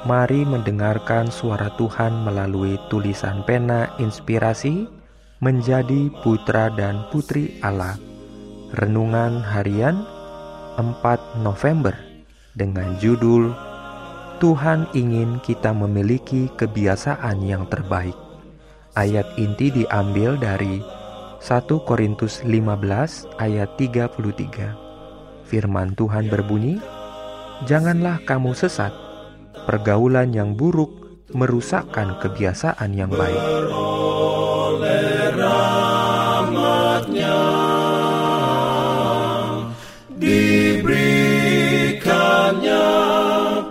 Mari mendengarkan suara Tuhan melalui tulisan pena inspirasi menjadi putra dan putri Allah. Renungan harian 4 November dengan judul Tuhan ingin kita memiliki kebiasaan yang terbaik. Ayat inti diambil dari 1 Korintus 15 ayat 33. Firman Tuhan berbunyi, "Janganlah kamu sesat pergaulan yang buruk merusakkan kebiasaan yang baik. Diberikannya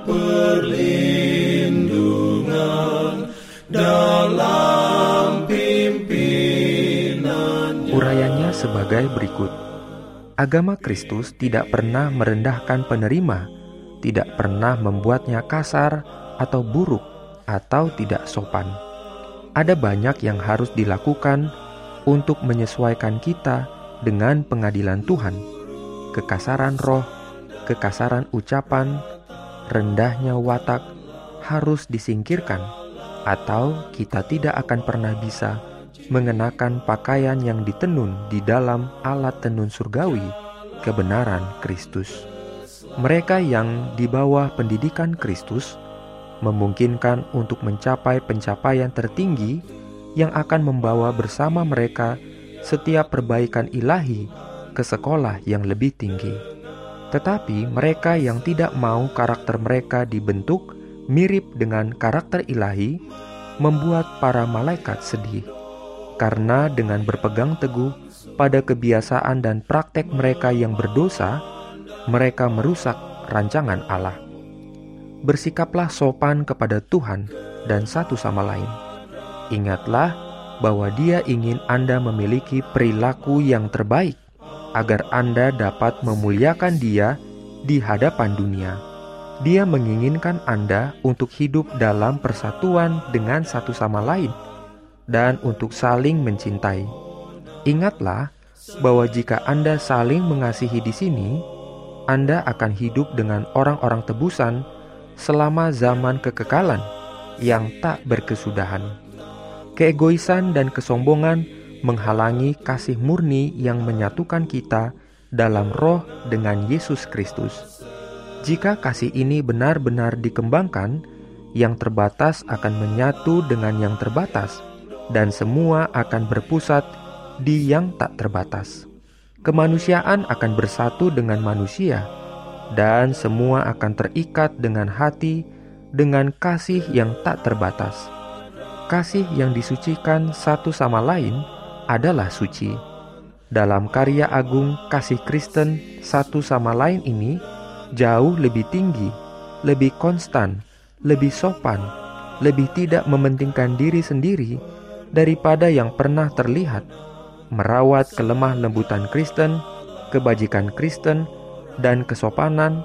perlindungan dalam pimpinannya. Urayanya sebagai berikut. Agama Kristus tidak pernah merendahkan penerima tidak pernah membuatnya kasar atau buruk atau tidak sopan. Ada banyak yang harus dilakukan untuk menyesuaikan kita dengan pengadilan Tuhan. Kekasaran roh, kekasaran ucapan, rendahnya watak harus disingkirkan, atau kita tidak akan pernah bisa mengenakan pakaian yang ditenun di dalam alat tenun surgawi, kebenaran Kristus. Mereka yang di bawah pendidikan Kristus memungkinkan untuk mencapai pencapaian tertinggi yang akan membawa bersama mereka setiap perbaikan ilahi ke sekolah yang lebih tinggi. Tetapi mereka yang tidak mau karakter mereka dibentuk mirip dengan karakter ilahi membuat para malaikat sedih. Karena dengan berpegang teguh pada kebiasaan dan praktek mereka yang berdosa, mereka merusak rancangan Allah. Bersikaplah sopan kepada Tuhan dan satu sama lain. Ingatlah bahwa Dia ingin Anda memiliki perilaku yang terbaik agar Anda dapat memuliakan Dia di hadapan dunia. Dia menginginkan Anda untuk hidup dalam persatuan dengan satu sama lain dan untuk saling mencintai. Ingatlah bahwa jika Anda saling mengasihi di sini, anda akan hidup dengan orang-orang tebusan selama zaman kekekalan yang tak berkesudahan. Keegoisan dan kesombongan menghalangi kasih murni yang menyatukan kita dalam roh dengan Yesus Kristus. Jika kasih ini benar-benar dikembangkan, yang terbatas akan menyatu dengan yang terbatas, dan semua akan berpusat di yang tak terbatas kemanusiaan akan bersatu dengan manusia, dan semua akan terikat dengan hati dengan kasih yang tak terbatas. Kasih yang disucikan satu sama lain adalah suci. Dalam karya agung kasih Kristen satu sama lain ini jauh lebih tinggi, lebih konstan, lebih sopan, lebih tidak mementingkan diri sendiri daripada yang pernah terlihat merawat kelemah lembutan Kristen, kebajikan Kristen, dan kesopanan,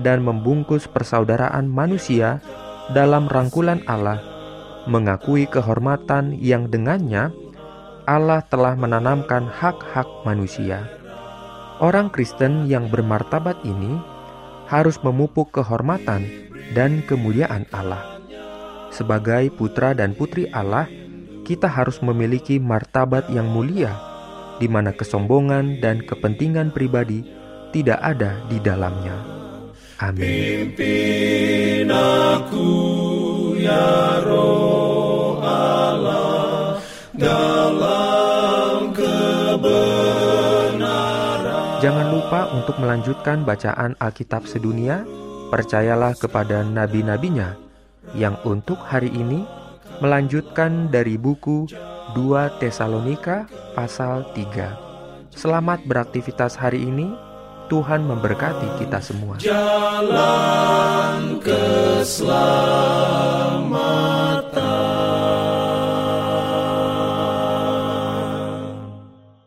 dan membungkus persaudaraan manusia dalam rangkulan Allah, mengakui kehormatan yang dengannya Allah telah menanamkan hak-hak manusia. Orang Kristen yang bermartabat ini harus memupuk kehormatan dan kemuliaan Allah. Sebagai putra dan putri Allah, kita harus memiliki martabat yang mulia, di mana kesombongan dan kepentingan pribadi tidak ada di dalamnya. Amin. Pimpin aku ya roh Allah dalam kebenaran. Jangan lupa untuk melanjutkan bacaan Alkitab sedunia. Percayalah kepada nabi-nabinya yang untuk hari ini melanjutkan dari buku 2 Tesalonika pasal 3. Selamat beraktivitas hari ini. Tuhan memberkati kita semua. jalan keselamatan.